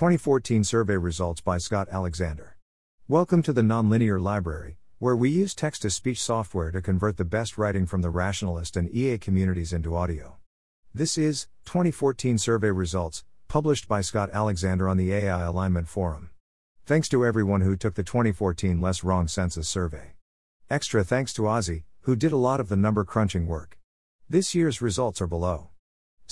2014 survey results by Scott Alexander. Welcome to the Nonlinear Library, where we use text to speech software to convert the best writing from the rationalist and EA communities into audio. This is 2014 survey results, published by Scott Alexander on the AI Alignment Forum. Thanks to everyone who took the 2014 Less Wrong Census survey. Extra thanks to Ozy, who did a lot of the number crunching work. This year's results are below.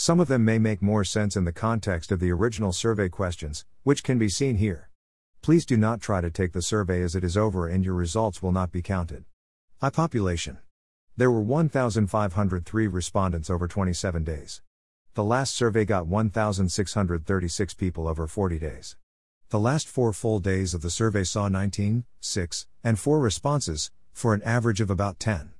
Some of them may make more sense in the context of the original survey questions, which can be seen here. Please do not try to take the survey as it is over and your results will not be counted. I population. There were 1,503 respondents over 27 days. The last survey got 1,636 people over 40 days. The last four full days of the survey saw 19, 6, and 4 responses, for an average of about 10.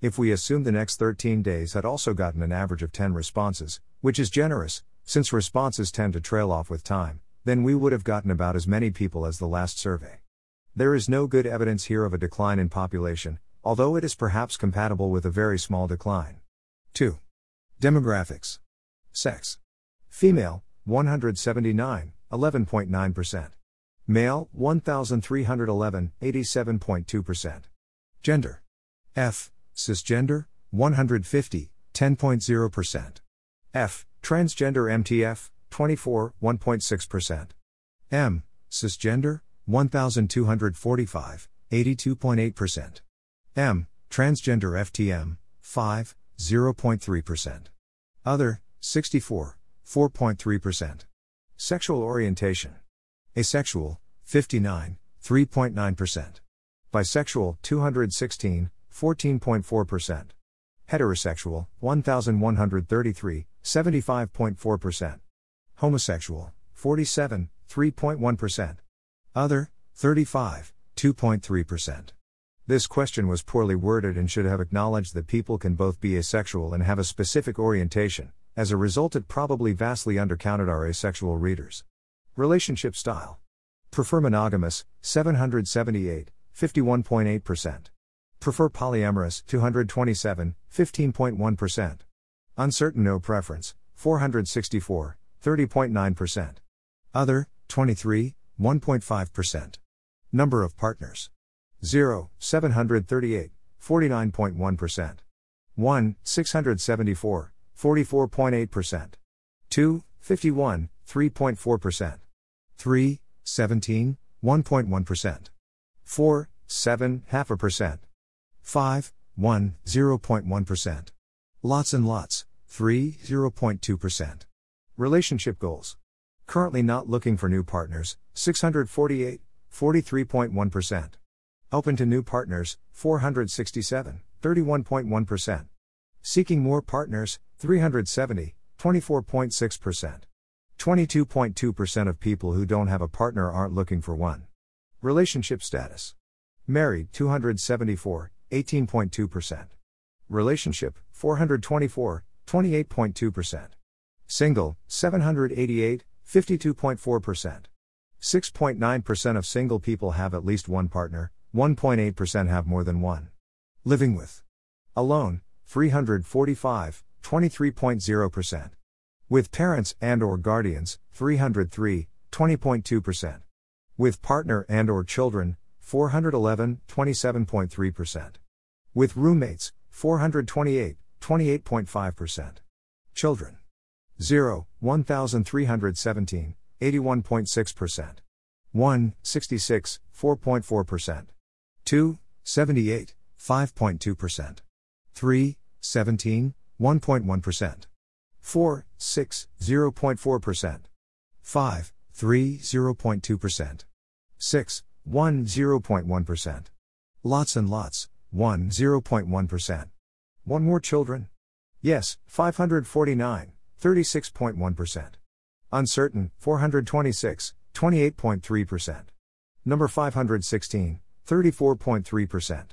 If we assume the next 13 days had also gotten an average of 10 responses, which is generous, since responses tend to trail off with time, then we would have gotten about as many people as the last survey. There is no good evidence here of a decline in population, although it is perhaps compatible with a very small decline. 2. Demographics Sex Female, 179, 11.9%. Male, 1,311, 87.2%. Gender F cisgender, 150, 10.0%. F, transgender MTF, 24, 1.6%. M, cisgender, 1245, 82.8%. M, transgender FTM, 5, 0.3%. Other, 64, 4.3%. Sexual orientation. Asexual, 59, 3.9%. Bisexual, 216, 14.4%. Heterosexual, 1,133, 75.4%. Homosexual, 47, 3.1%. Other, 35, 2.3%. This question was poorly worded and should have acknowledged that people can both be asexual and have a specific orientation. As a result, it probably vastly undercounted our asexual readers. Relationship style. Prefer monogamous, 778, 51.8%. Prefer polyamorous 227, 15.1%. Uncertain no preference 464, 30.9%. Other 23, 1.5%. Number of partners 0, 738, 49.1%. 1, 674, 44.8%. 2, 51, 3.4%. 3, 17, 1.1%. 4, 7, half a percent. 5, 1, 0.1%. Lots and lots, 3, 0.2%. Relationship goals. Currently not looking for new partners, 648, 43.1%. Open to new partners, 467, 31.1%. Seeking more partners, 370, 24.6%. 22.2% of people who don't have a partner aren't looking for one. Relationship status. Married, 274, 18.2%. Relationship, 424, 28.2%. Single, 788, 52.4%. 6.9% of single people have at least one partner, 1.8% have more than one. Living with. Alone, 345, 23.0%. With parents and or guardians, 303, 20.2%. With partner and or children, 411, 27.3%. With roommates, 428, 28.5%. Children. 0, 1,317, 81.6%. 1, 66, 4.4%. 2, 78, 5.2%. 3, 17, 1.1%. 4, 6, 0.4%. 5, 3, 0.2%. 6, 1 0.1%. Lots and lots, 1 0.1%. One more children? Yes, 549, 36.1%. Uncertain, 426, 28.3%. Number 516, 34.3%.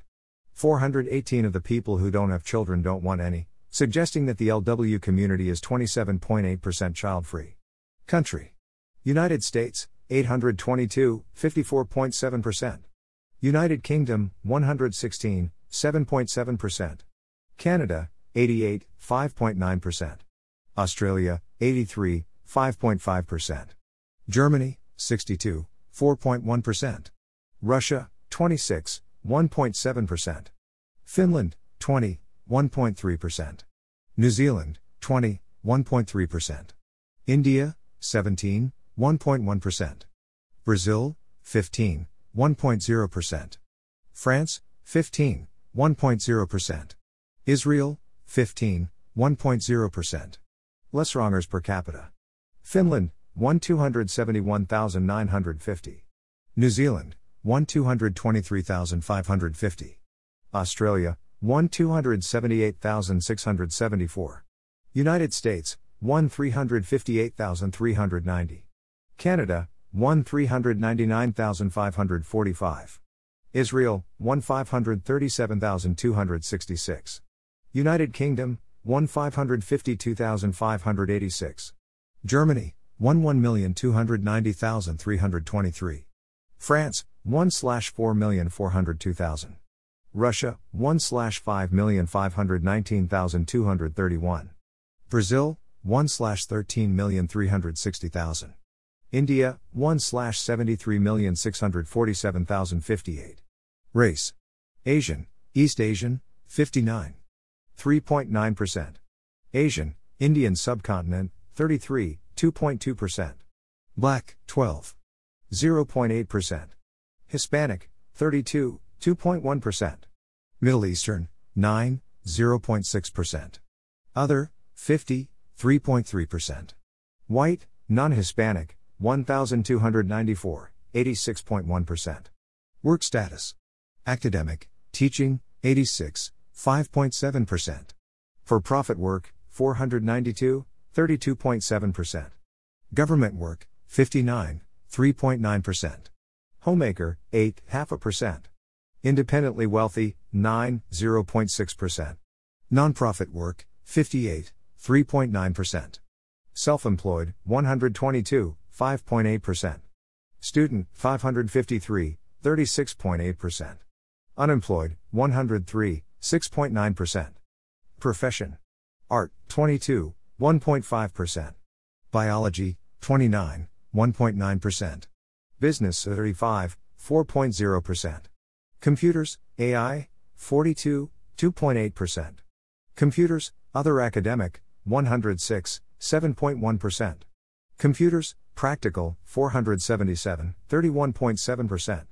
418 of the people who don't have children don't want any, suggesting that the LW community is 27.8% child free. Country United States, 822, 54.7%. United Kingdom, 116, 7.7%. Canada, 88, 5.9%. Australia, 83, 5.5%. Germany, 62, 4.1%. Russia, 26, 1.7%. Finland, 20, 1.3%. New Zealand, 20, 1.3%. India, 17, 1.1%. Brazil, 15, 1.0%. France, 15, 1.0%. Israel, 15, 1.0%. Less wrongers per capita. Finland, 1 271,950. New Zealand, 1 223,550. Australia, 1 278,674. United States, 1 358,390. Canada, 1 399,545. Israel, 1 537,266. United Kingdom, 1 552,586. Germany, 1 1,290,323. France, 1 4,402,000. Russia, 1 5,519,231. Brazil, 1 13,360,000. India, 1 73,647,058. Race. Asian, East Asian, 59. 3.9%. Asian, Indian subcontinent, 33, 2.2%. Black, 12. 0.8%. Hispanic, 32, 2.1%. Middle Eastern, 9, 0.6%. Other, 50, 3.3%. White, non Hispanic, 1,294, 86.1%. Work status. Academic, teaching, 86, 5.7%. For profit work, 492, 32.7%. Government work, 59, 3.9%. Homemaker, 8, half a percent. Independently wealthy, 9, 0.6%. Nonprofit work, 58, 3.9%. Self employed, 122, 5.8%. Student, 553, 36.8%. Unemployed, 103, 6.9%. Profession. Art, 22, 1.5%. Biology, 29, 1.9%. Business, 35, 4.0%. Computers, AI, 42, 2.8%. Computers, other academic, 106, 7.1%. Computers, practical, 477, 31.7%.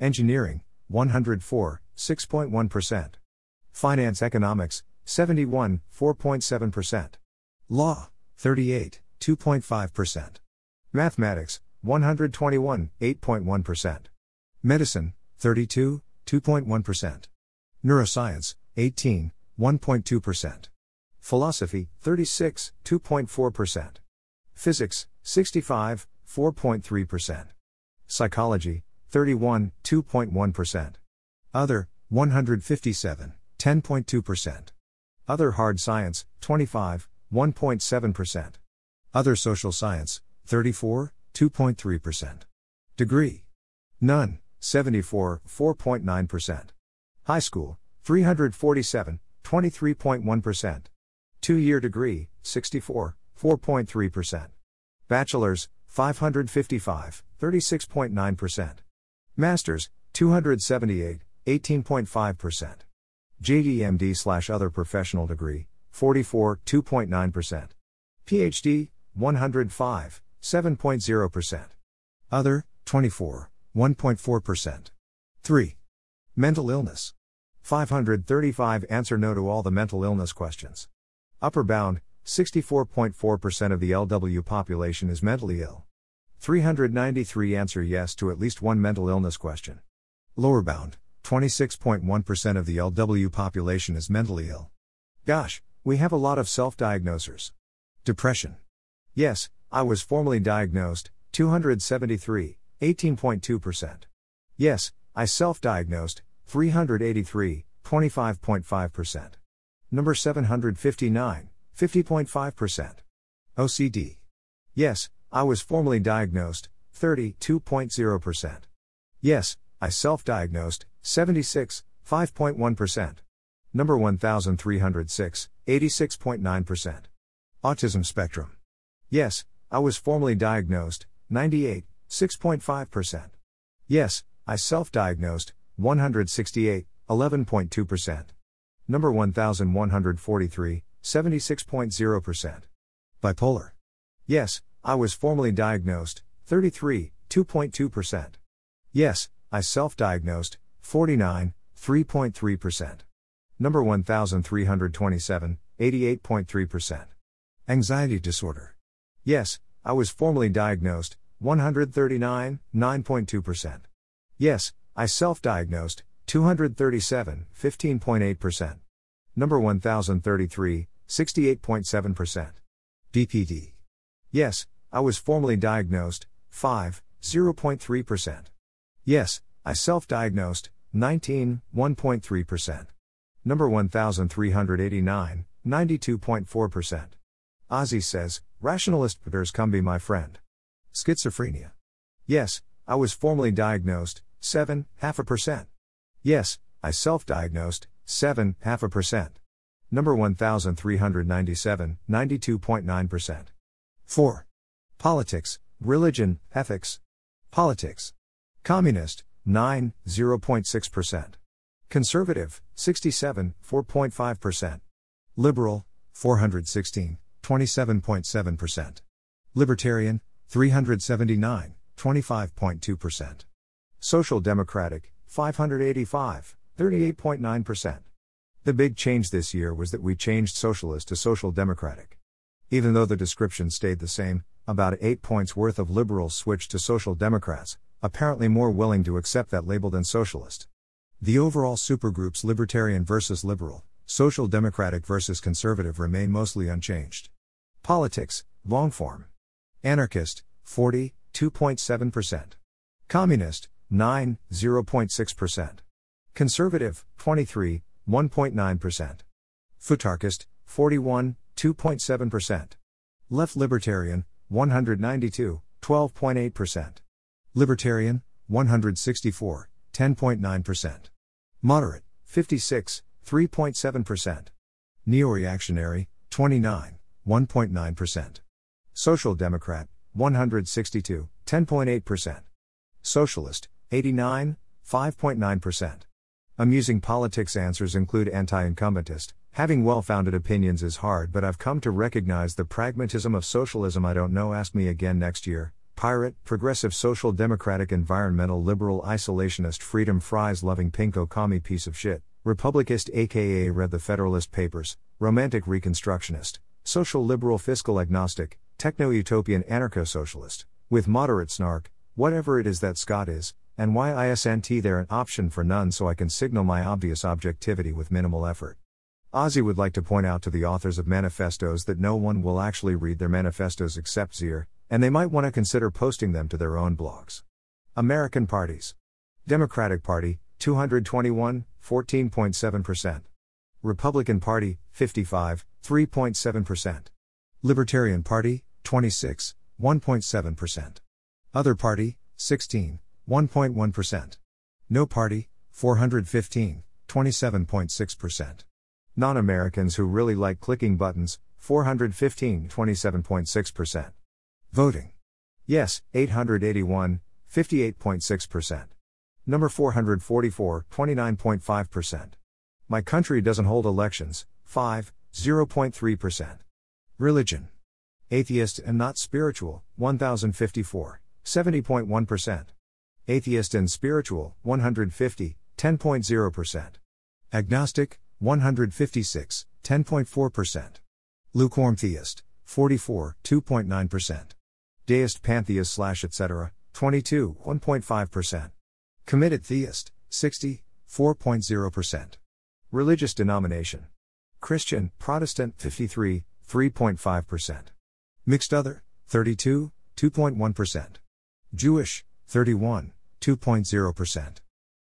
Engineering, 104, 6.1%. Finance economics, 71, 4.7%. Law, 38, 2.5%. Mathematics, 121, 8.1%. Medicine, 32, 2.1%. Neuroscience, 18, 1.2%. Philosophy, 36, 2.4%. Physics, 65, 4.3%. Psychology, 31, 2.1%. Other, 157, 10.2%. Other hard science, 25, 1.7%. Other social science, 34, 2.3%. Degree. None, 74, 4.9%. High school, 347, 23.1%. Two year degree, 64, 4.3%. Bachelor's, 555, 36.9%. Master's, 278, 18.5%. JDMD slash other professional degree, 44, 2.9%. PhD, 105, 7.0%. Other, 24, 1.4%. 3. Mental illness. 535 Answer no to all the mental illness questions. Upper bound 64.4% of the LW population is mentally ill. 393 Answer yes to at least one mental illness question. Lower bound 26.1% of the LW population is mentally ill. Gosh, we have a lot of self diagnosers. Depression. Yes, I was formally diagnosed, 273, 18.2%. Yes, I self diagnosed, 383, 25.5%. Number 759, 50.5%. OCD. Yes, I was formally diagnosed, 32.0%. Yes, I self diagnosed, 76, 5.1%. Number 1306, 86.9%. Autism spectrum. Yes, I was formally diagnosed, 98, 6.5%. Yes, I self diagnosed, 168, 11.2%. Number 1143, 76.0%. Bipolar. Yes, I was formally diagnosed, 33, 2.2%. Yes, I self diagnosed, 49, 3.3%. Number 1327, 88.3%. Anxiety disorder. Yes, I was formally diagnosed, 139, 9.2%. Yes, I self diagnosed, 237, 15.8%. Number 1033, 68.7%. BPD. Yes, I was formally diagnosed, 5, 0.3%. Yes, I self diagnosed, 19, 1.3%. Number 1389, 92.4%. Ozy says, Rationalist Peters come be my friend. Schizophrenia. Yes, I was formally diagnosed, 7, half a percent. Yes, I self diagnosed, 7, half a percent. Number 1397, 92.9%. 4. Politics, religion, ethics. Politics. Communist, 9, 0.6%. Conservative, 67, 4.5%. Liberal, 416, 27.7%. Libertarian, 379, 25.2%. Social Democratic, 585, 38.9%. The big change this year was that we changed socialist to social democratic. Even though the description stayed the same, about 8 points worth of liberals switched to social democrats, apparently more willing to accept that label than socialist. The overall supergroups libertarian versus liberal, social democratic versus conservative remain mostly unchanged. Politics, long form. Anarchist, 40, 2.7%. Communist, 9, 0.6%. Conservative, 23, 1.9%. Futarchist, 41, 2.7%. Left Libertarian, 192, 12.8%. Libertarian, 164, 10.9%. Moderate, 56, 3.7%. Neo-reactionary, 29, 1.9%. Social Democrat, 162, 10.8%. Socialist, 89, 5.9%. Amusing politics answers include anti incumbentist. Having well founded opinions is hard, but I've come to recognize the pragmatism of socialism. I don't know, ask me again next year. Pirate, progressive social democratic environmental liberal isolationist freedom fries loving pinko commie piece of shit, republicist aka read the Federalist Papers, romantic reconstructionist, social liberal fiscal agnostic, techno utopian anarcho socialist, with moderate snark, whatever it is that Scott is, and why isn't there an option for none so I can signal my obvious objectivity with minimal effort. Ozy would like to point out to the authors of manifestos that no one will actually read their manifestos except Zier, and they might want to consider posting them to their own blogs. American parties Democratic Party, 221, 14.7%. Republican Party, 55, 3.7%. Libertarian Party, 26, 1.7%. Other Party, 16, 1.1%. No Party, 415, 27.6%. Non Americans who really like clicking buttons, 415, 27.6%. Voting. Yes, 881, 58.6%. Number 444, 29.5%. My country doesn't hold elections, 5, 0.3%. Religion. Atheist and not spiritual, 1054, 70.1%. Atheist and Spiritual, 150, 10.0%. Agnostic, 156, 10.4%. Lukewarm Theist, 44, 2.9%. Deist Pantheist slash etc., 22, 1.5%. Committed Theist, 60, 4.0%. Religious denomination. Christian, Protestant, 53, 3.5%. Mixed Other, 32, 2.1%. Jewish, 31, 2.0%.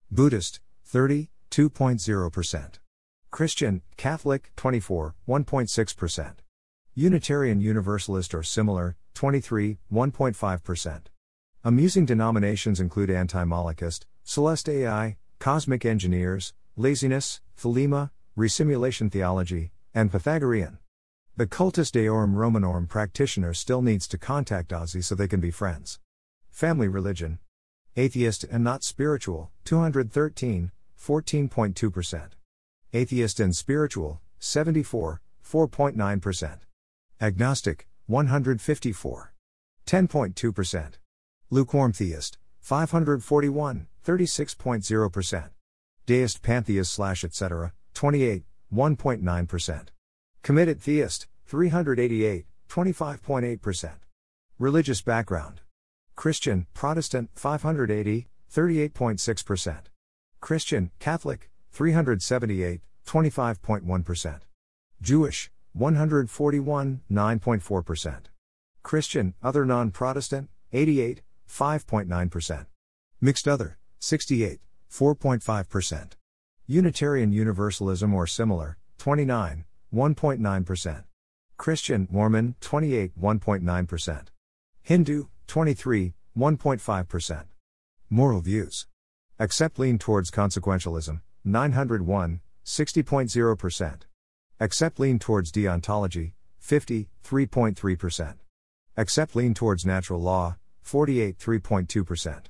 Buddhist, 30, 2.0%. Christian, Catholic, 24, 1.6%. Unitarian Universalist or similar, 23, 1.5%. Amusing denominations include anti Molechist, Celeste AI, Cosmic Engineers, Laziness, Thelema, Resimulation Theology, and Pythagorean. The Cultus Deorum Romanorum practitioner still needs to contact Ozy so they can be friends. Family religion. Atheist and not spiritual, 213, 14.2%. Atheist and spiritual, 74, 4.9%. Agnostic, 154, 10.2%. Lukewarm theist, 541, 36.0%. Deist pantheist slash etc., 28, 1.9%. Committed theist, 388, 25.8%. Religious background. Christian, Protestant, 580, 38.6%. Christian, Catholic, 378, 25.1%. Jewish, 141, 9.4%. Christian, other non Protestant, 88, 5.9%. Mixed other, 68, 4.5%. Unitarian Universalism or similar, 29, 1.9%. Christian, Mormon, 28, 1.9%. Hindu, 23, 1.5%. Moral views. Accept lean towards consequentialism, 901, 60.0%. Accept lean towards deontology, 50, 3.3%. Accept lean towards natural law, 48, 3.2%.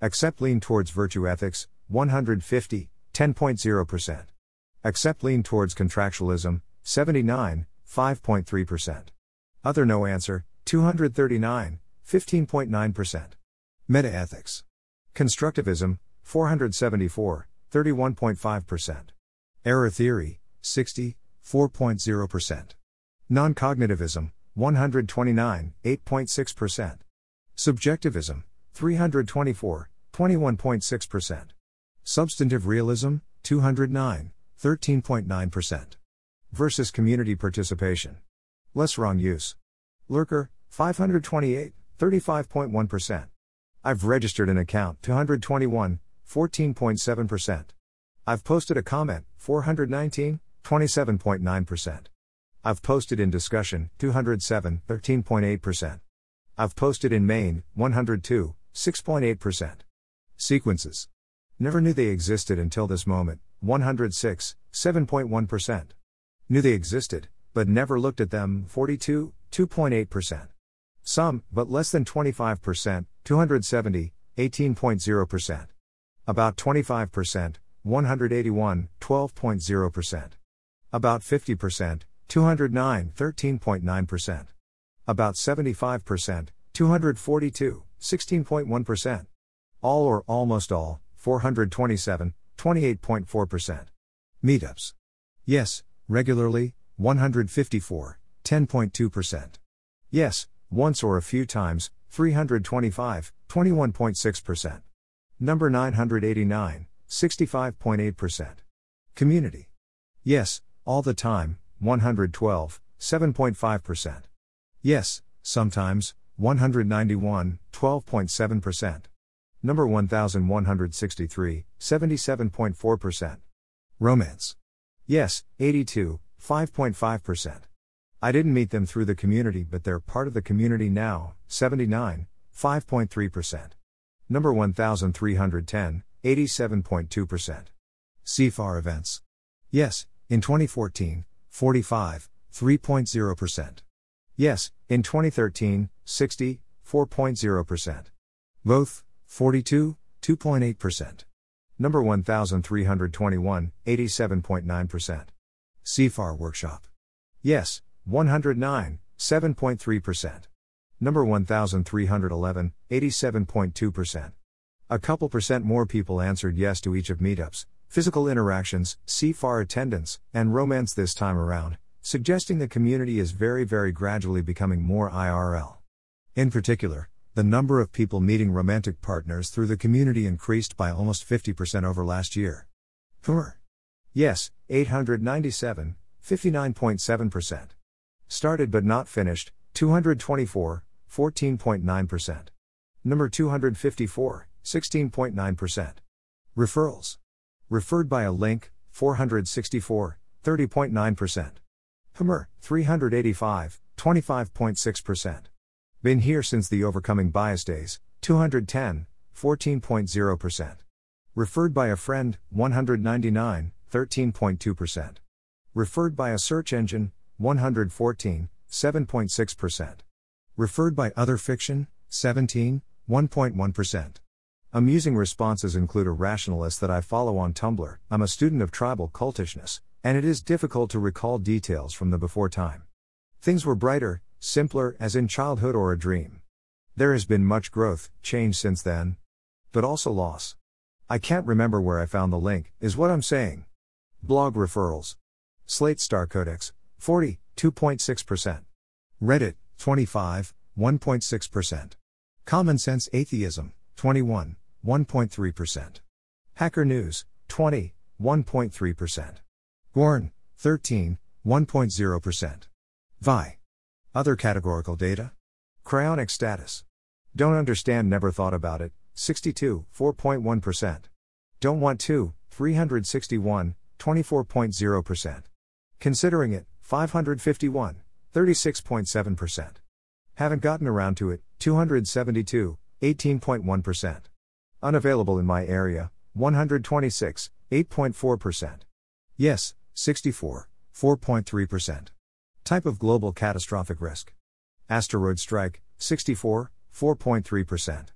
Accept lean towards virtue ethics, 150, 10.0%. Accept lean towards contractualism, 79, 5.3%. Other no answer, 239, 15.9%. Meta ethics. Constructivism, 474, 31.5%. Error theory, 60, 4.0%. Non cognitivism, 129, 8.6%. Subjectivism, 324, 21.6%. Substantive realism, 209, 13.9%. Versus community participation. Less wrong use. Lurker, 528, 35.1%. I've registered an account, 221, 14.7%. I've posted a comment, 419, 27.9%. I've posted in discussion, 207, 13.8%. I've posted in main, 102, 6.8%. Sequences. Never knew they existed until this moment, 106, 7.1%. Knew they existed, but never looked at them, 42, 2.8%. Some, but less than 25%, 270, 18.0%. About 25%, 181, 12.0%. About 50%, 209, 13.9%. About 75%, 242, 16.1%. All or almost all, 427, 28.4%. Meetups. Yes, regularly, 154, 10.2%. Yes, once or a few times, 325, 21.6%. Number 989, 65.8%. Community. Yes, all the time, 112, 7.5%. Yes, sometimes, 191, 12.7%. Number 1163, 77.4%. Romance. Yes, 82, 5.5%. I didn't meet them through the community, but they're part of the community now, 79, 5.3%. Number 1310, 87.2%. CFAR events. Yes, in 2014, 45, 3.0%. Yes, in 2013, 60, 4.0%. Both, 42, 2.8%. Number 1321, 87.9%. CFAR Workshop. Yes, 109, 7.3%. Number 1311, 87.2%. A couple percent more people answered yes to each of meetups, physical interactions, CFAR attendance, and romance this time around, suggesting the community is very, very gradually becoming more IRL. In particular, the number of people meeting romantic partners through the community increased by almost 50% over last year. Yes, 897, 59.7%. Started but not finished, 224, 14.9%. Number 254, 16.9%. Referrals. Referred by a link, 464, 30.9%. HPMOR, 385, 25.6%. Been here since the Overcoming Bias days, 210, 14.0%. Referred by a friend, 199, 13.2%. Referred by a search engine, 114, 7.6%. Referred by other fiction, 17, 1.1%. Amusing responses include a rationalist that I follow on Tumblr. I'm a student of tribal cultishness, and it is difficult to recall details from the before time. Things were brighter, simpler, as in childhood or a dream. There has been much growth, change since then. But also loss. I can't remember where I found the link, is what I'm saying. Blog referrals. Slate Star Codex, 40, 2.6%. Reddit, 25, 1.6%. Common Sense Atheism, 21, 1.3%. Hacker News, 20, 1.3%. Gwern, 13, 1.0%. Vi. Other categorical data? Cryonic status. Don't understand, never thought about it, 62, 4.1%. Don't want to, 361, 24.0%. Considering it, 551, 36.7%. Haven't gotten around to it, 272, 18.1%. Unavailable in my area, 126, 8.4%. Yes, 64, 4.3%. Type of global catastrophic risk. Asteroid strike, 64, 4.3%.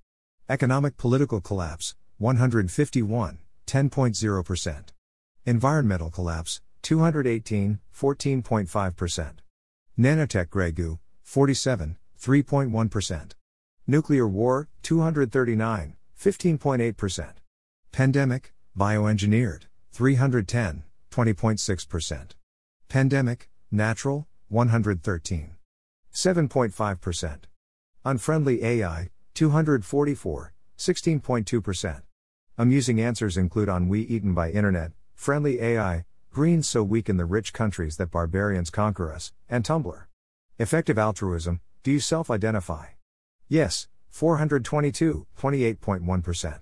Economic political collapse, 151, 10.0%. Environmental collapse, 218, 14.5%. Nanotech grey goo, 47, 3.1%. Nuclear war, 239, 15.8%. Pandemic, bioengineered, 310, 20.6%. Pandemic, natural, 113. 7.5%. Unfriendly AI, 244, 16.2%. Amusing answers include on We eaten by internet, friendly AI, greens so weak in the rich countries that barbarians conquer us, and Tumblr. Effective altruism, do you self identify? Yes, 422, 28.1%.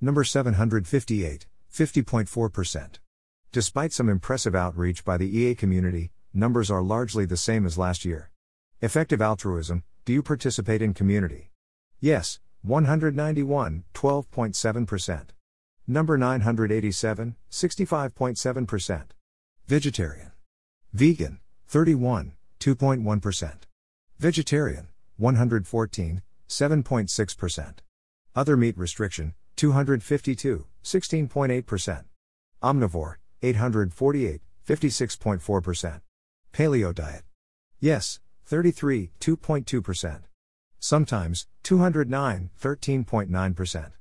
Number 758, 50.4%. Despite some impressive outreach by the EA community, numbers are largely the same as last year. Effective altruism, do you participate in community? Yes, 191, 12.7%. Number 987, 65.7%. Vegetarian. Vegan, 31, 2.1%. Vegetarian, 114, 7.6%. Other meat restriction, 252, 16.8%. Omnivore, 848, 56.4%. Paleo diet. Yes, 33, 2.2%. Sometimes, 209, 13.9%.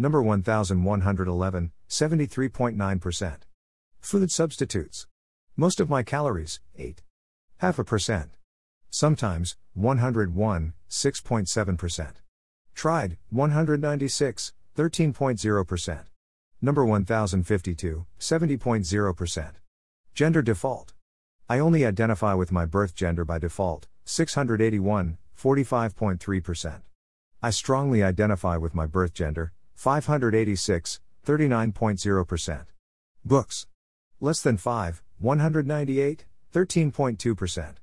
Number 1111, 73.9%. Food substitutes. Most of my calories, 8. Half a percent. Sometimes, 101, 6.7%. Tried, 196, 13.0%. Number 1052, 70.0%. Gender default. I only identify with my birth gender by default, 681, 45.3%. I strongly identify with my birth gender, 586, 39.0%. Books. Less than 5, 198, 13.2%.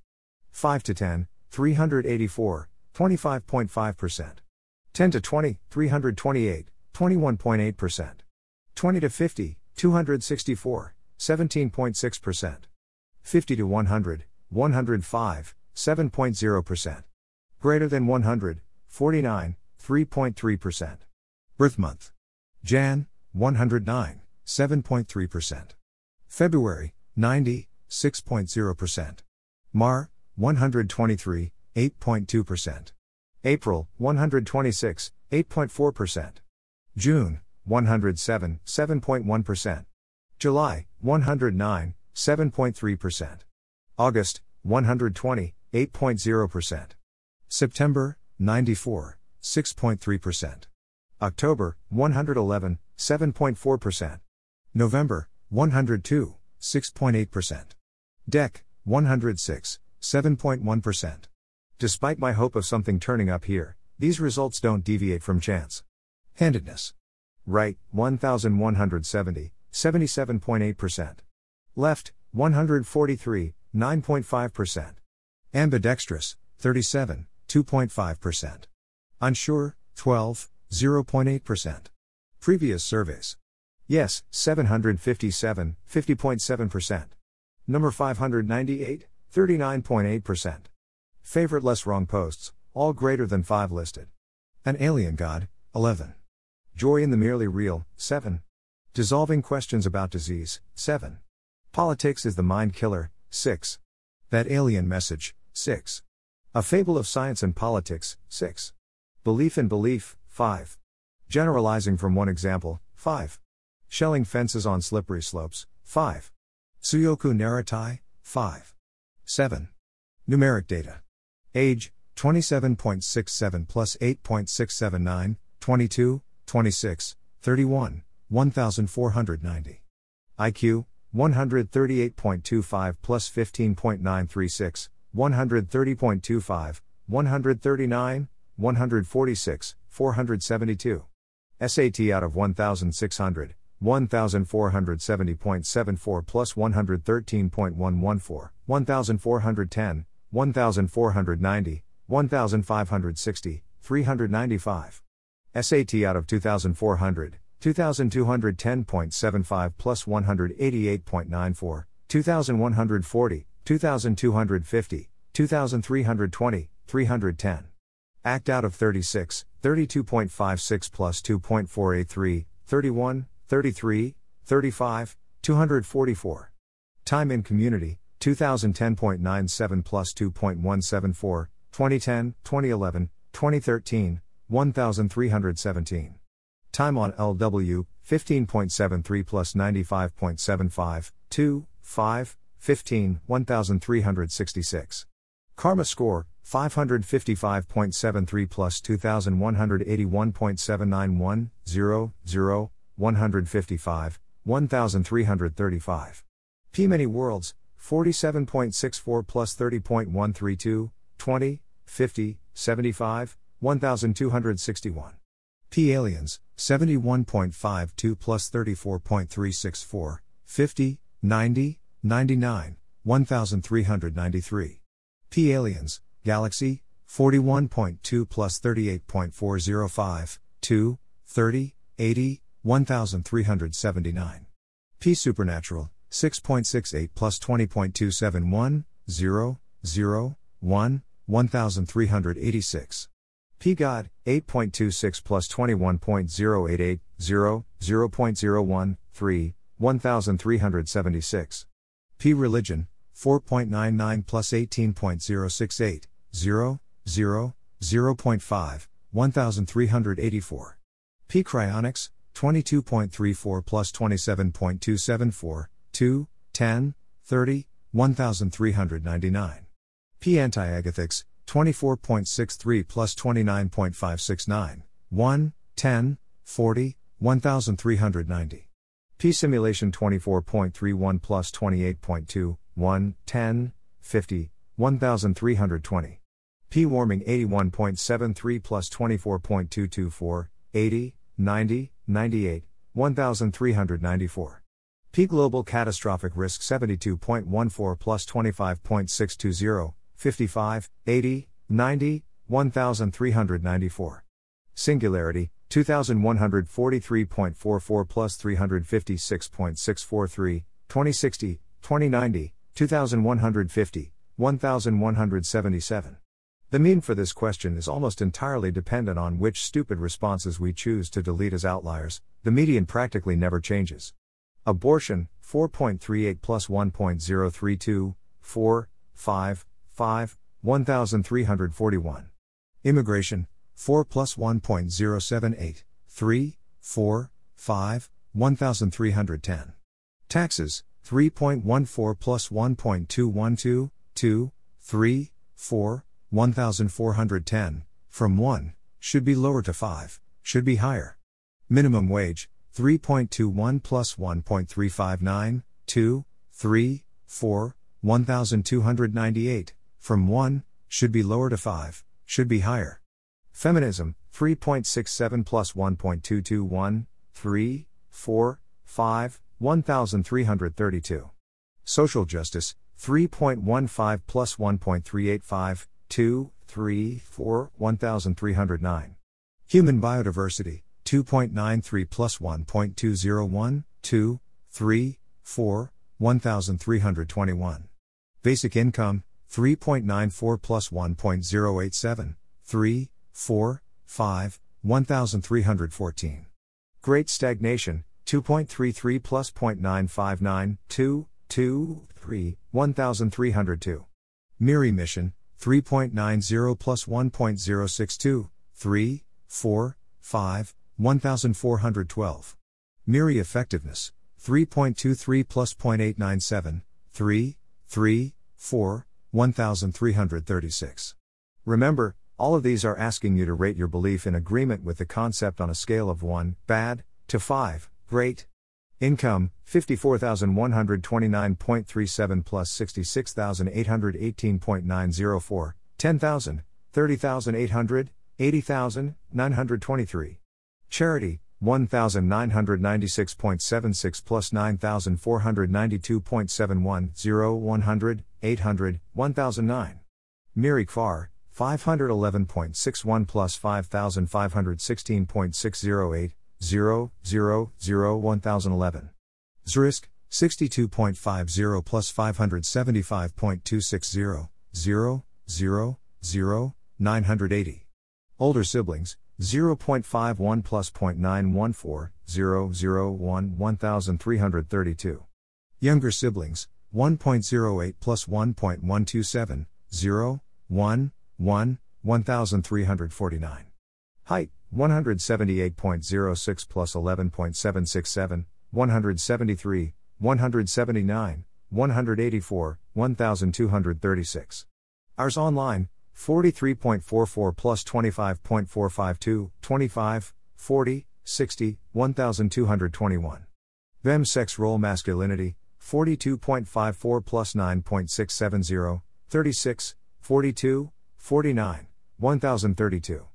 5 to 10, 384, 25.5%. 10 to 20, 328, 21.8%. 20 to 50, 264, 17.6%. 50 to 100, 105, 7.0%. Greater than 100, 49, 3.3%. Birth month. Jan, 109, 7.3%. February, 90, 6.0%. Mar, 123, 8.2%. April, 126, 8.4%. June, 107, 7.1%. July, 109, 7.3%. August, 120, 8.0%. September, 94, 6.3%. October, 111, 7.4%. November, 102, 6.8%. Dec, 106, 7.1%. Despite my hope of something turning up here, these results don't deviate from chance. Handedness. Right, 1170, 77.8%. Left, 143, 9.5%. Ambidextrous, 37, 2.5%. Unsure, 12, 0.8%. Previous surveys. Yes, 757, 50.7%. Number 598, 39.8%. Favorite less wrong posts, all greater than 5 listed. An alien god, 11. Joy in the merely real, 7. Dissolving questions about disease, 7. Politics is the mind killer, 6. That alien message, 6. A fable of science and politics, 6. Belief in belief, 5. Generalizing from one example, 5. Schelling fences on slippery slopes, 5. Tsuyoku Naritai, 5. 7. Numeric data. Age, 27.67 plus 8.679, 22, 26, 31, 1490. IQ, 138.25 plus 15.936, 130.25, 139, 146, 472. SAT out of 1600, 1470.74 plus 113.114, 1410, 1490, 1560, 395. SAT out of 2400, 2210.75 plus 188.94, 2140, 2250, 2320, 310. ACT out of 36, 32.56 plus 2.483, 31, 33, 35, 244. Time in community, 2010.97 plus 2.174, 2010, 2011, 2013, 1317. Time on LW, 15.73 plus 95.75, 2, 5, 15, 1366. Karma score, 555.73 plus 2181.791, 0, 0, 155, 1335. P many worlds, 47.64 plus 30.132, 20, 50, 75, 1261. P aliens, 71.52 plus 34.364, 50, 90, 99, 1393. P aliens, galaxy, 41.2 plus 38.405, 2, 30, 80, 1379. P supernatural, 6.68 plus 20.271, 0, 0, 1, 1386. P God, 8.26 plus 21.088, 0, 0.01, 3, 1376. P Religion, 4.99 plus 18.068, 0, 0, 0.5, 1384. P Cryonics, 22.34 plus 27.274, 2, 10, 30, 1399. P Antiagathics, 24.63 plus 29.569, 1, 10, 40, 1390. P simulation 24.31 plus 28.2, 1, 10, 50, 1320. P warming 81.73 plus 24.224, 80, 90, 98, 1394. P global catastrophic risk 72.14 plus 25.620, 55, 80, 90, 1394. Singularity, 2143.44 plus 356.643, 2060, 2090, 2150, 1177. The mean for this question is almost entirely dependent on which stupid responses we choose to delete as outliers, the median practically never changes. Abortion, 4.38 plus 1.032, 4, 5, 5, 1341. Immigration, 4 plus 1.078, 3, 4, 5, 1310. Taxes, 3.14 plus 1.212, 2, 3, 4, 1410, from 1, should be lower to 5, should be higher. Minimum wage, 3.21 plus 1.359, 2, 3, 4, 1298, from 1, should be lower to 5, should be higher. Feminism, 3.67 plus 1.221, 3, 4, 5, 1332. Social justice, 3.15 plus 1.385, 2, 3, 4, 1309. Human biodiversity, 2.93 plus 1.201, 2, 3, 4, 1321. Basic income, 3.94 plus 1.087, 3, 4, 5, 1314. Great Stagnation, 2.33 plus 0.959, 2, 2, 3, 1302. Miri Mission, 3.90 plus 1.062, 3, 4, 5, 1412. Miri Effectiveness, 3.23 plus 0.897, 3, 3, 4, 1336. Remember, all of these are asking you to rate your belief in agreement with the concept on a scale of 1, bad, to 5, great. Income, 54,129.37 plus 66,818.904, 10,000, 30,800, 80,000, 923. Charity, 1,996.76 plus 9,492.71, 0, 100, 800, 1009. Miri CFAR, 511.61 plus 5,516.608, 0, 0, 0, 1011. Zrisk, 62.50 plus 575.260, 0, 0, 0, 980. Older siblings, 0.51 plus 0.914, 0, 0, 1, 1332. Younger siblings, 1.08 plus 1.127, 0, 1, 1, 1349. Height, 178.06 plus 11.767, 173, 179, 184, 1236. Ours online, 43.44 plus 25.452, 25, 40, 60, 1221. BEM sex role masculinity, 42.54 plus 9.670, 36, 42, 49, 1032.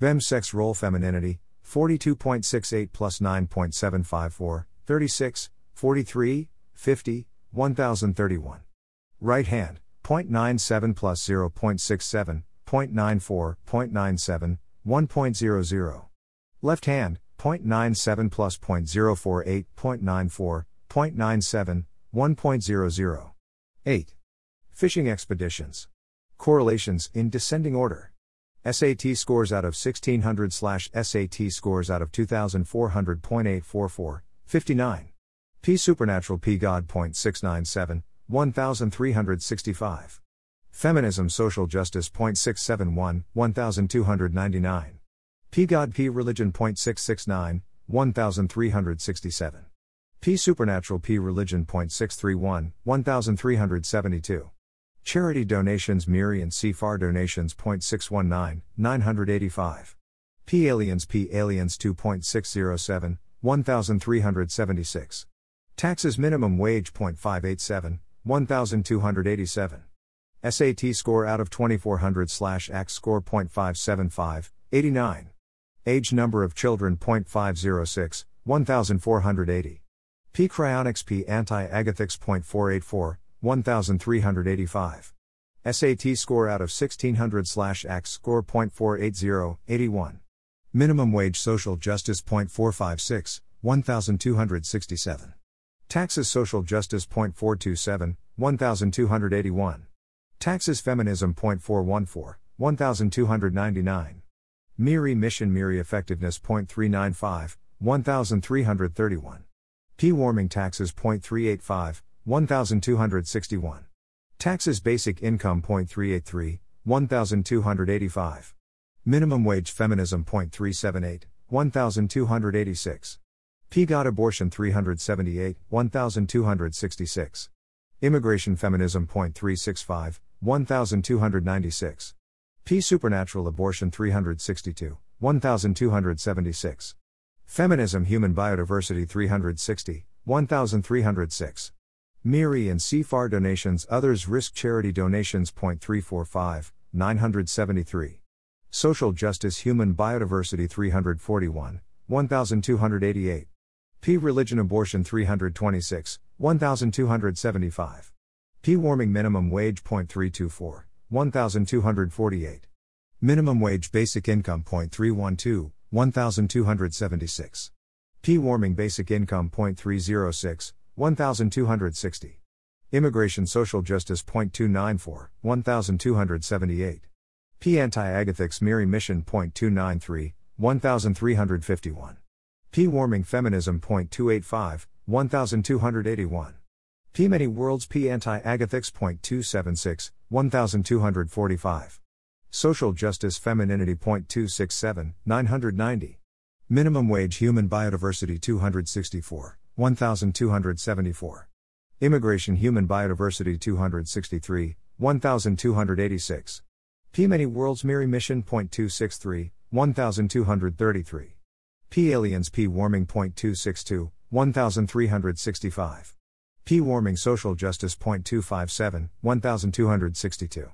BEM sex role femininity, 42.68 plus 9.754, 36, 43, 50, 1031. Right hand, 0.97 plus 0.67, 0.94, 0.97, 1.00. Left hand, 0.97 plus 0.048, 0.94, 0.97, 1.00. 8. Fishing expeditions. Correlations in descending order. SAT scores out of 1600 slash SAT scores out of 2400.844, 59. P supernatural P God .697, 1365. Feminism social justice .671, 1299. P God P religion .669, 1367. P supernatural P religion .631, 1372. Charity donations Miri and CFAR donations .619, 985. P aliens P aliens 2.607, 1376. Taxes minimum wage .587, 1287. SAT score out of 2400 slash ACT score .575, 89. Age number of children .506, 1480. P cryonics P anti-agathics .484, 1385. SAT score out of 1600 slash ACT score .480, 81. Minimum wage social justice .456, 1267. Taxes social justice .427, 1281. Taxes feminism .414, 1299. Miri mission Miri effectiveness .395, 1331. P warming taxes .385, 1261. Taxes basic income .383, 1285. Minimum wage feminism .378, 1286. P God abortion 378, 1266. Immigration feminism .365, 1296. P supernatural abortion 362, 1276. Feminism human biodiversity 360, 1306. Miri and CFAR donations others risk charity donations .345, 973. Social justice human biodiversity 341, 1288. P. Religion Abortion 326, 1275. P. Warming Minimum Wage 0.324, 1248. Minimum Wage Basic Income 0.312, 1276. P. Warming Basic Income 0.306, 1260. Immigration Social Justice 0.294, 1278. P Anti-Agathics Miri Mission .293, 1351. P Warming Feminism .285, 1281. P Many Worlds P Anti-Agathics .276, 1245. Social Justice Femininity .267, 990. Minimum Wage Human Biodiversity 264, 1274. Immigration Human Biodiversity 263, 1286. P Many Worlds Miri Mission .263, 1233. P Aliens P Warming .262, 1365. P Warming Social Justice .257, 1262.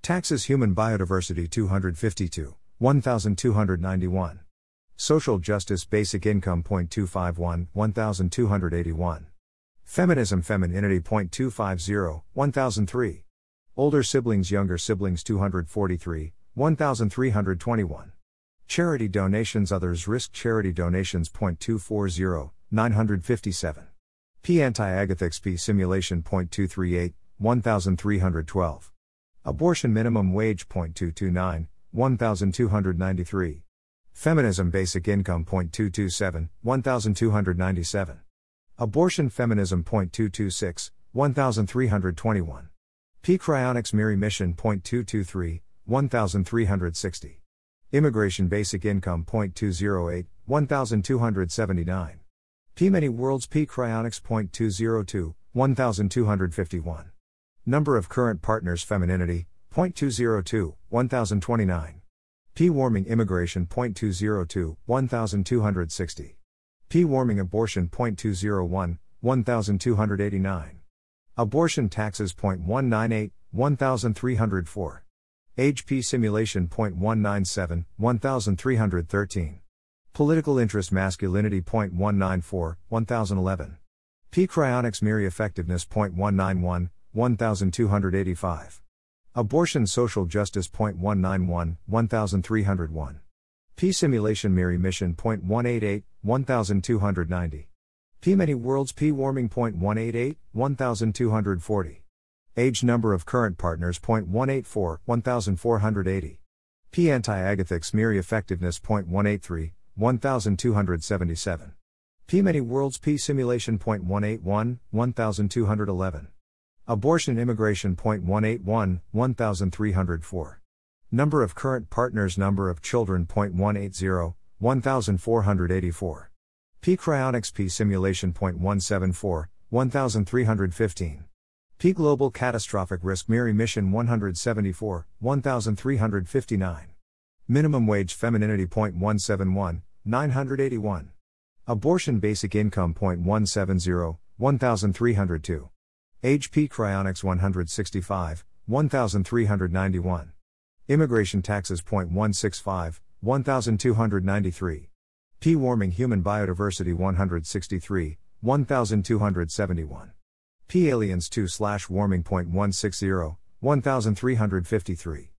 Taxes Human Biodiversity 252, 1291. Social Justice Basic Income .251, 1281. Feminism Femininity .250, 1003. Older siblings Younger siblings 243, 1321. Charity donations Others risk charity donations .240, 957. P Anti-Agathics P Simulation .238, 1312. Abortion minimum wage .229, 1293. Feminism basic income .227, 1297. Abortion feminism .226, 1321. P Cryonics Miri Mission .223, 1360. Immigration Basic Income .208, 1279. P Many Worlds P Cryonics .202, 1251. Number of current partners Femininity, .202, 1029. P Warming Immigration .202, 1260. P Warming Abortion .201, 1289. Abortion Taxes .198, 1304. HP Simulation .197, 1313. Political Interest Masculinity .194, 1011. P Cryonics Miri Effectiveness .191, 1285. Abortion Social Justice .191, 1301. P Simulation Miri Mission .188, 1290. P Many Worlds P Warming .188, 1240. Age number of current partners .184, 1480. P Anti-Agathics Miri Effectiveness .183, 1277. P Many Worlds P Simulation .181, 1211. Abortion Immigration .181, 1304. Number of current partners Number of children .180, 1484. P Cryonics P Simulation .174, 1315. P Global Catastrophic Risk Miri Mission 174, 1359. Minimum Wage Femininity .171, 981. Abortion Basic Income .170, 1302. Age P Cryonics 165, 1391. Immigration Taxes .165, 1293. P Warming Human Biodiversity 163, 1271. P Aliens 2 slash warming point 160, 1353.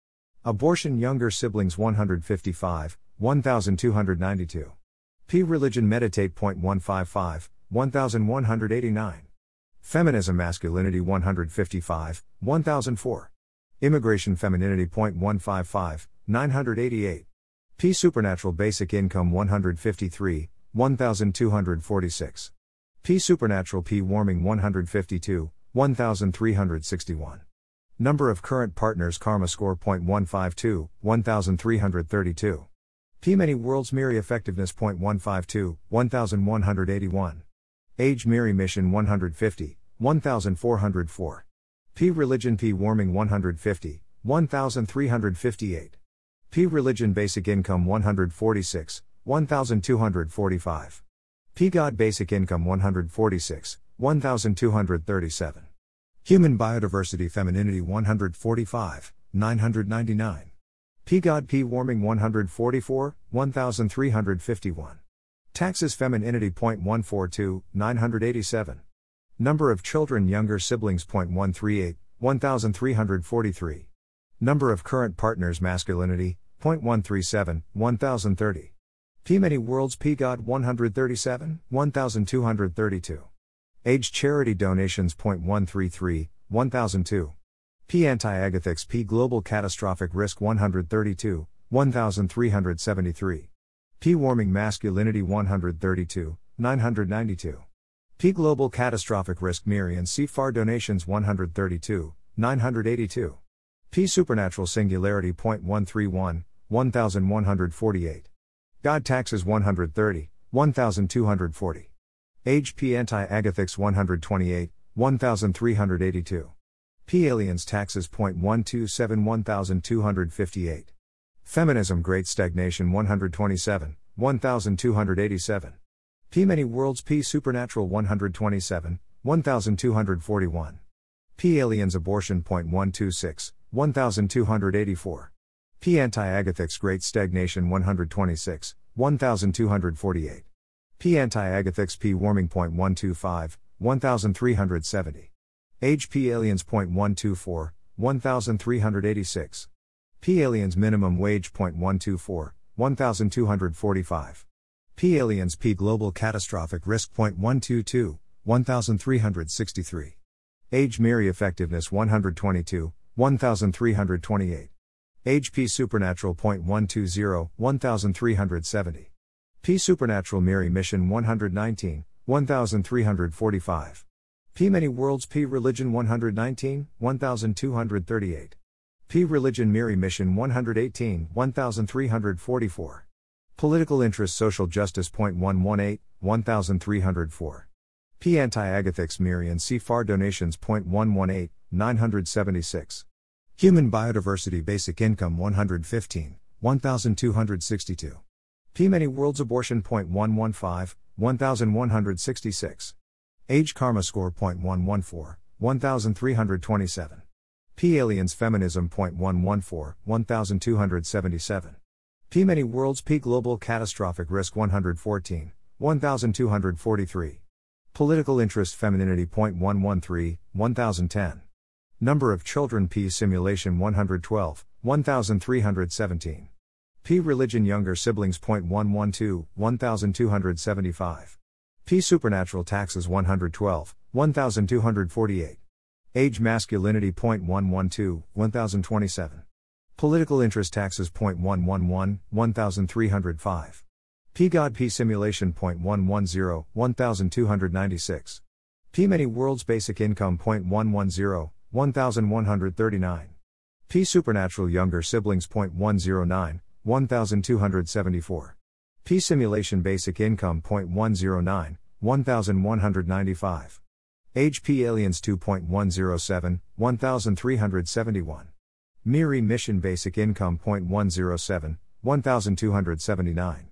Abortion Younger Siblings 155, 1292. P Religion Meditate point 0.155, 1189. Feminism Masculinity 155, 1004. Immigration Femininity point 155, 988. P Supernatural Basic Income 153, 1246. P Supernatural P Warming 152, 1361. Number of current partners Karma Score .152, 1332. P Many Worlds Miri Effectiveness .152, 1181. Age Miri Mission 150, 1404. P Religion P Warming 150, 1358. P Religion Basic Income 146, 1245. P God Basic Income 146, 1237. Human Biodiversity Femininity 145, 999. P God P Warming 144, 1351. Taxes Femininity .142, 987. Number of children Younger siblings .138, 1343. Number of current partners Masculinity, .137, 1030. P Many Worlds P God 137, 1232. Age Charity Donations .133, 1002. P anti-agathics P global catastrophic risk 132, 1373. P warming masculinity 132, 992. P global catastrophic risk Miri and CFAR donations 132, 982. P supernatural singularity 0.131, 1148. God taxes 130, 1240. Age P anti-agathics 128, 1382. P aliens taxes 0.127 1258. Feminism Great Stagnation 127, 1287. P many worlds P supernatural 127, 1241. P aliens abortion 0.126, 1284. P anti-agathics Great Stagnation 126, 1248. P anti-agathics P warming 0.125, 1370. H. P. Aliens 0.124, 1386. P aliens minimum wage 0.124, 1245. P aliens P global catastrophic risk 0.122, 1363. Age Miri effectiveness 122, 1328. Age P supernatural 0.120, 1370. P supernatural Miri mission 119, 1345. P many worlds P religion 119, 1238. P religion Miri mission 118, 1344. Political interest social justice 118 1304. P anti-agathics Miri and CFAR donations 118 976. Human biodiversity basic income 115, 1262. P many worlds abortion 115 1166. Age karma score 114 1327. P aliens feminism 0.114, 1277. P many worlds P global catastrophic risk 114, 1243. Political interest femininity 0.113, 1010. Number of children P simulation 112, 1317. P religion younger siblings 0.112, 1275. P supernatural taxes 112, 1248. Age masculinity 0.112, 1027. Political interest taxes 0.111, 1305. P God P simulation 0.110, 1296. P many worlds basic income 0.110, 1139. P supernatural younger siblings 0.109, 1274. P simulation basic income 0.109, 1195. Age P aliens 2.107, 1371. Miri mission basic income 0.107, 1279.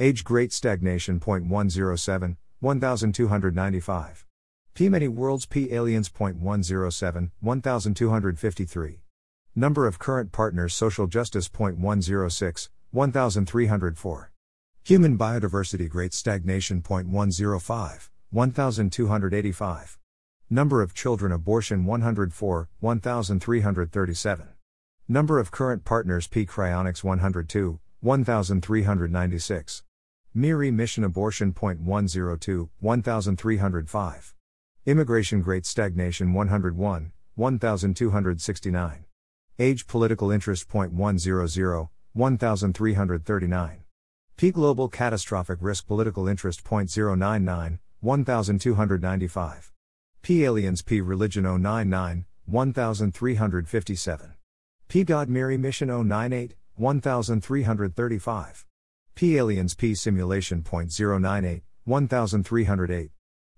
Age great stagnation 0.107, 1295. P many worlds P aliens 0.107, 1253. Number of current partners social justice 0.106, 1304. Human biodiversity great stagnation 0.105, 1285. Number of children abortion 104, 1337. Number of current partners P. Cryonics 102, 1396. Miri Mission Abortion .102, 1305. Immigration Great Stagnation 101, 1269. Age Political Interest .100, 1339. P Global Catastrophic Risk Political Interest .099, 1295. P Aliens P Religion 099, 1357. P God Miri Mission 098, 1335. P Aliens P Simulation .098, 1308.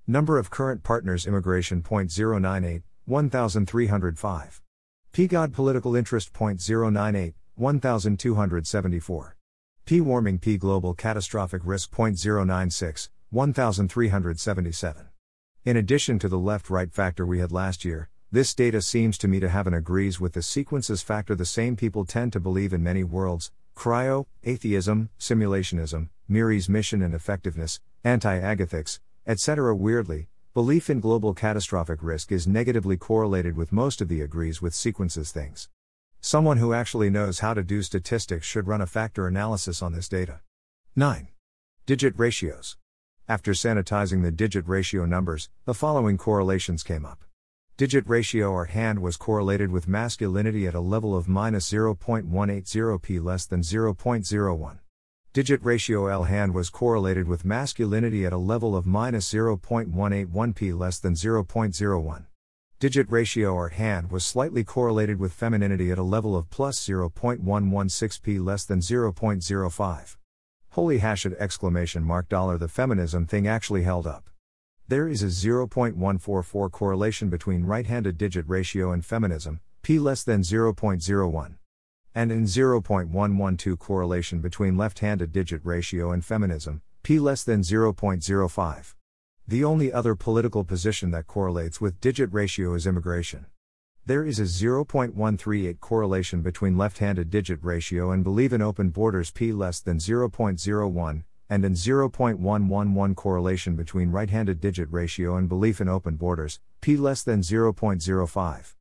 Number of current partners Immigration .098, 1305. P God Political Interest .098, 1274. P Warming P Global Catastrophic Risk .096, 1377. In addition to the left right factor we had last year, this data seems to me to have an agrees with the sequences factor the same people tend to believe in many worlds cryo, atheism, simulationism, Miri's mission and effectiveness, anti agathics, etc. Weirdly, belief in global catastrophic risk is negatively correlated with most of the agrees with sequences things. Someone who actually knows how to do statistics should run a factor analysis on this data. 9. Digit ratios. After sanitizing the digit ratio numbers, the following correlations came up. Digit ratio or hand was correlated with masculinity at a level of minus 0.180 p less than 0.01. Digit ratio L hand was correlated with masculinity at a level of minus 0.181 p less than 0.01. Digit ratio or hand was slightly correlated with femininity at a level of plus 0.116 p less than 0.05. Holy hashed exclamation mark dollar the feminism thing actually held up. There is a 0.144 correlation between right-handed digit ratio and feminism, p less than 0.01 and in 0.112 correlation between left-handed digit ratio and feminism, p less than 0.05. The only other political position that correlates with digit ratio is immigration. There is a 0.138 correlation between left-handed digit ratio and believe in open borders p less than 0.01 and in 0.111 correlation between right-handed digit ratio and belief in open borders p less than 0.05.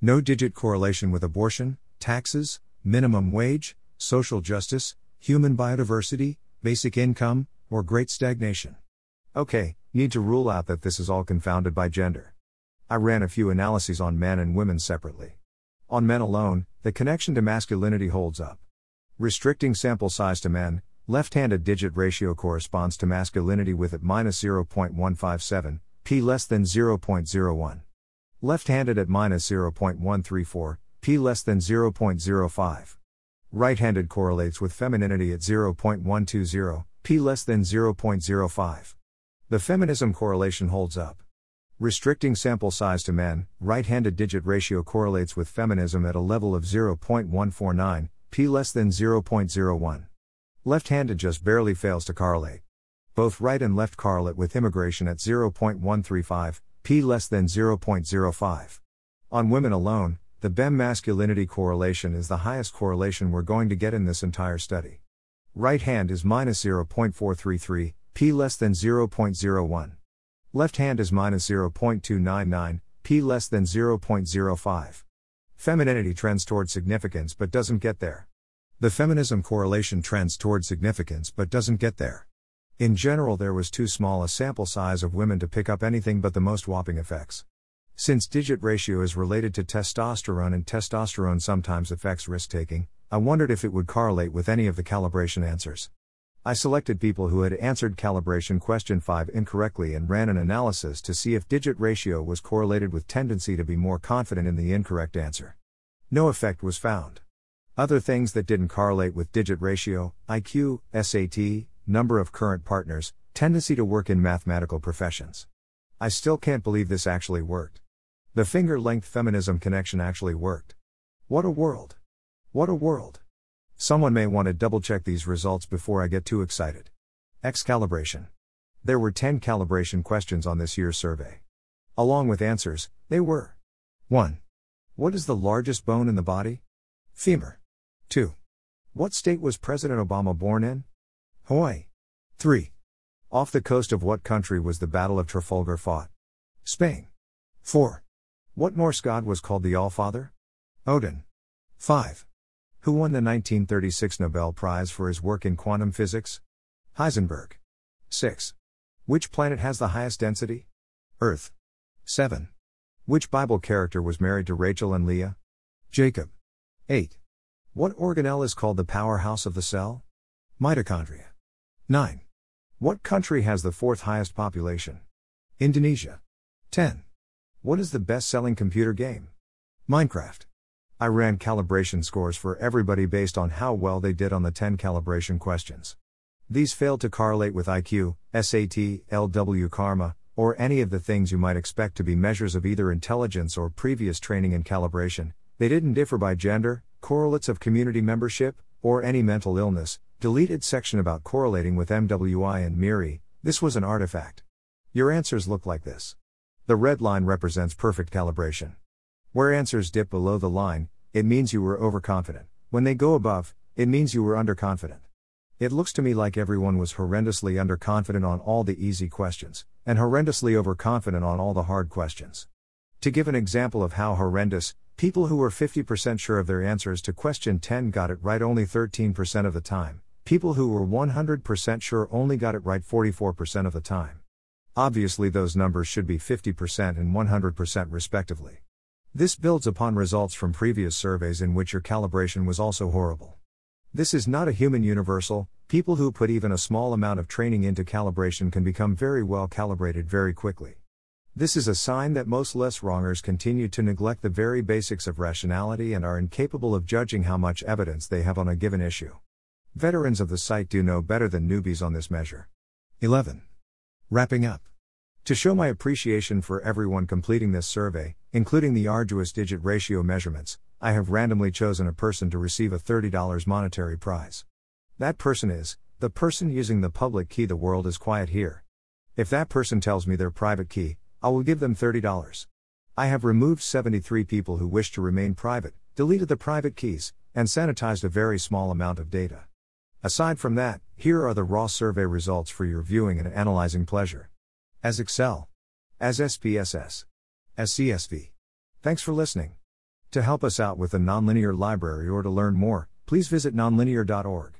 No digit correlation with abortion, taxes, minimum wage, social justice, human biodiversity, basic income, or great stagnation. Okay, need to rule out that this is all confounded by gender. I ran a few analyses on men and women separately. On men alone, the connection to masculinity holds up. Restricting sample size to men, left handed digit ratio corresponds to masculinity with at minus 0.157, p less than 0.01. Left handed at minus 0.134, p less than 0.05. Right-handed correlates with femininity at 0.120, p less than 0.05. The feminism correlation holds up. Restricting sample size to men, right-handed digit ratio correlates with feminism at a level of 0.149, p less than 0.01. Left-handed just barely fails to correlate. Both right and left correlate with immigration at 0.135, p less than 0.05. On women alone, the BEM masculinity correlation is the highest correlation we're going to get in this entire study. Right hand is minus 0.433, p less than 0.01. Left hand is minus 0.299, p less than 0.05. Femininity trends toward significance but doesn't get there. The feminism correlation trends toward significance but doesn't get there. In general, there was too small a sample size of women to pick up anything but the most whopping effects. Since digit ratio is related to testosterone and testosterone sometimes affects risk taking, I wondered if it would correlate with any of the calibration answers. I selected people who had answered calibration question 5 incorrectly and ran an analysis to see if digit ratio was correlated with tendency to be more confident in the incorrect answer. No effect was found. Other things that didn't correlate with digit ratio, IQ, SAT, number of current partners, tendency to work in mathematical professions. I still can't believe this actually worked. The finger length feminism connection actually worked. What a world! What a world! Someone may want to double check these results before I get too excited. X calibration. There were 10 calibration questions on this year's survey. Along with answers, they were 1. What is the largest bone in the body? Femur. 2. What state was President Obama born in? Hawaii. 3. Off the coast of what country was the Battle of Trafalgar fought? Spain. 4. What Norse god was called the Allfather? Odin. 5. Who won the 1936 Nobel Prize for his work in quantum physics? Heisenberg. 6. Which planet has the highest density? Earth. 7. Which Bible character was married to Rachel and Leah? Jacob. 8. What organelle is called the powerhouse of the cell? Mitochondria. 9. What country has the fourth highest population? Indonesia. 10. What is the best selling computer game? Minecraft. I ran calibration scores for everybody based on how well they did on the 10 calibration questions. These failed to correlate with IQ, SAT, LW Karma, or any of the things you might expect to be measures of either intelligence or previous training and calibration. They didn't differ by gender, correlates of community membership, or any mental illness. Deleted section about correlating with MWI and MIRI. This was an artifact. Your answers look like this. The red line represents perfect calibration. Where answers dip below the line, it means you were overconfident. When they go above, it means you were underconfident. It looks to me like everyone was horrendously underconfident on all the easy questions, and horrendously overconfident on all the hard questions. To give an example of how horrendous, people who were 50% sure of their answers to question 10 got it right only 13% of the time, people who were 100% sure only got it right 44% of the time. Obviously, those numbers should be 50% and 100% respectively. This builds upon results from previous surveys in which your calibration was also horrible. This is not a human universal, people who put even a small amount of training into calibration can become very well calibrated very quickly. This is a sign that most less wrongers continue to neglect the very basics of rationality and are incapable of judging how much evidence they have on a given issue. Veterans of the site do know better than newbies on this measure. 11. Wrapping up. To show my appreciation for everyone completing this survey, including the arduous digit ratio measurements, I have randomly chosen a person to receive a $30 monetary prize. That person is the person using the public key The World is Quiet Here. If that person tells me their private key, I will give them $30. I have removed 73 people who wish to remain private, deleted the private keys, and sanitized a very small amount of data. Aside from that, here are the raw survey results for your viewing and analyzing pleasure. As Excel. As SPSS. As CSV. Thanks for listening. To help us out with the nonlinear library or to learn more, please visit nonlinear.org.